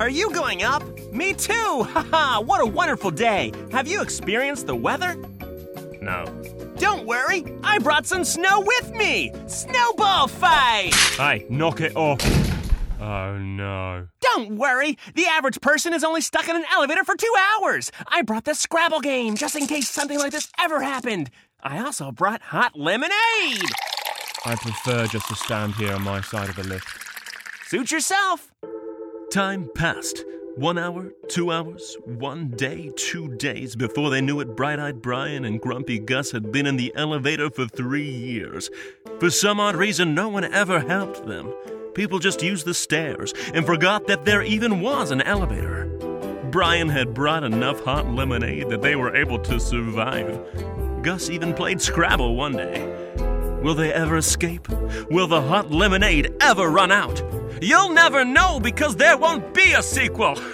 Are you going up? Me too! Haha, what a wonderful day! Have you experienced the weather? No. Don't worry, I brought some snow with me! Snowball fight! Hey, knock it off. Oh no. Don't worry, the average person is only stuck in an elevator for two hours! I brought the Scrabble game just in case something like this ever happened! I also brought hot lemonade! I prefer just to stand here on my side of the lift. Suit yourself! Time passed. One hour, two hours, one day, two days. Before they knew it, Bright Eyed Brian and Grumpy Gus had been in the elevator for three years. For some odd reason, no one ever helped them. People just used the stairs and forgot that there even was an elevator. Brian had brought enough hot lemonade that they were able to survive. Gus even played Scrabble one day. Will they ever escape? Will the hot lemonade ever run out? You'll never know because there won't be a sequel.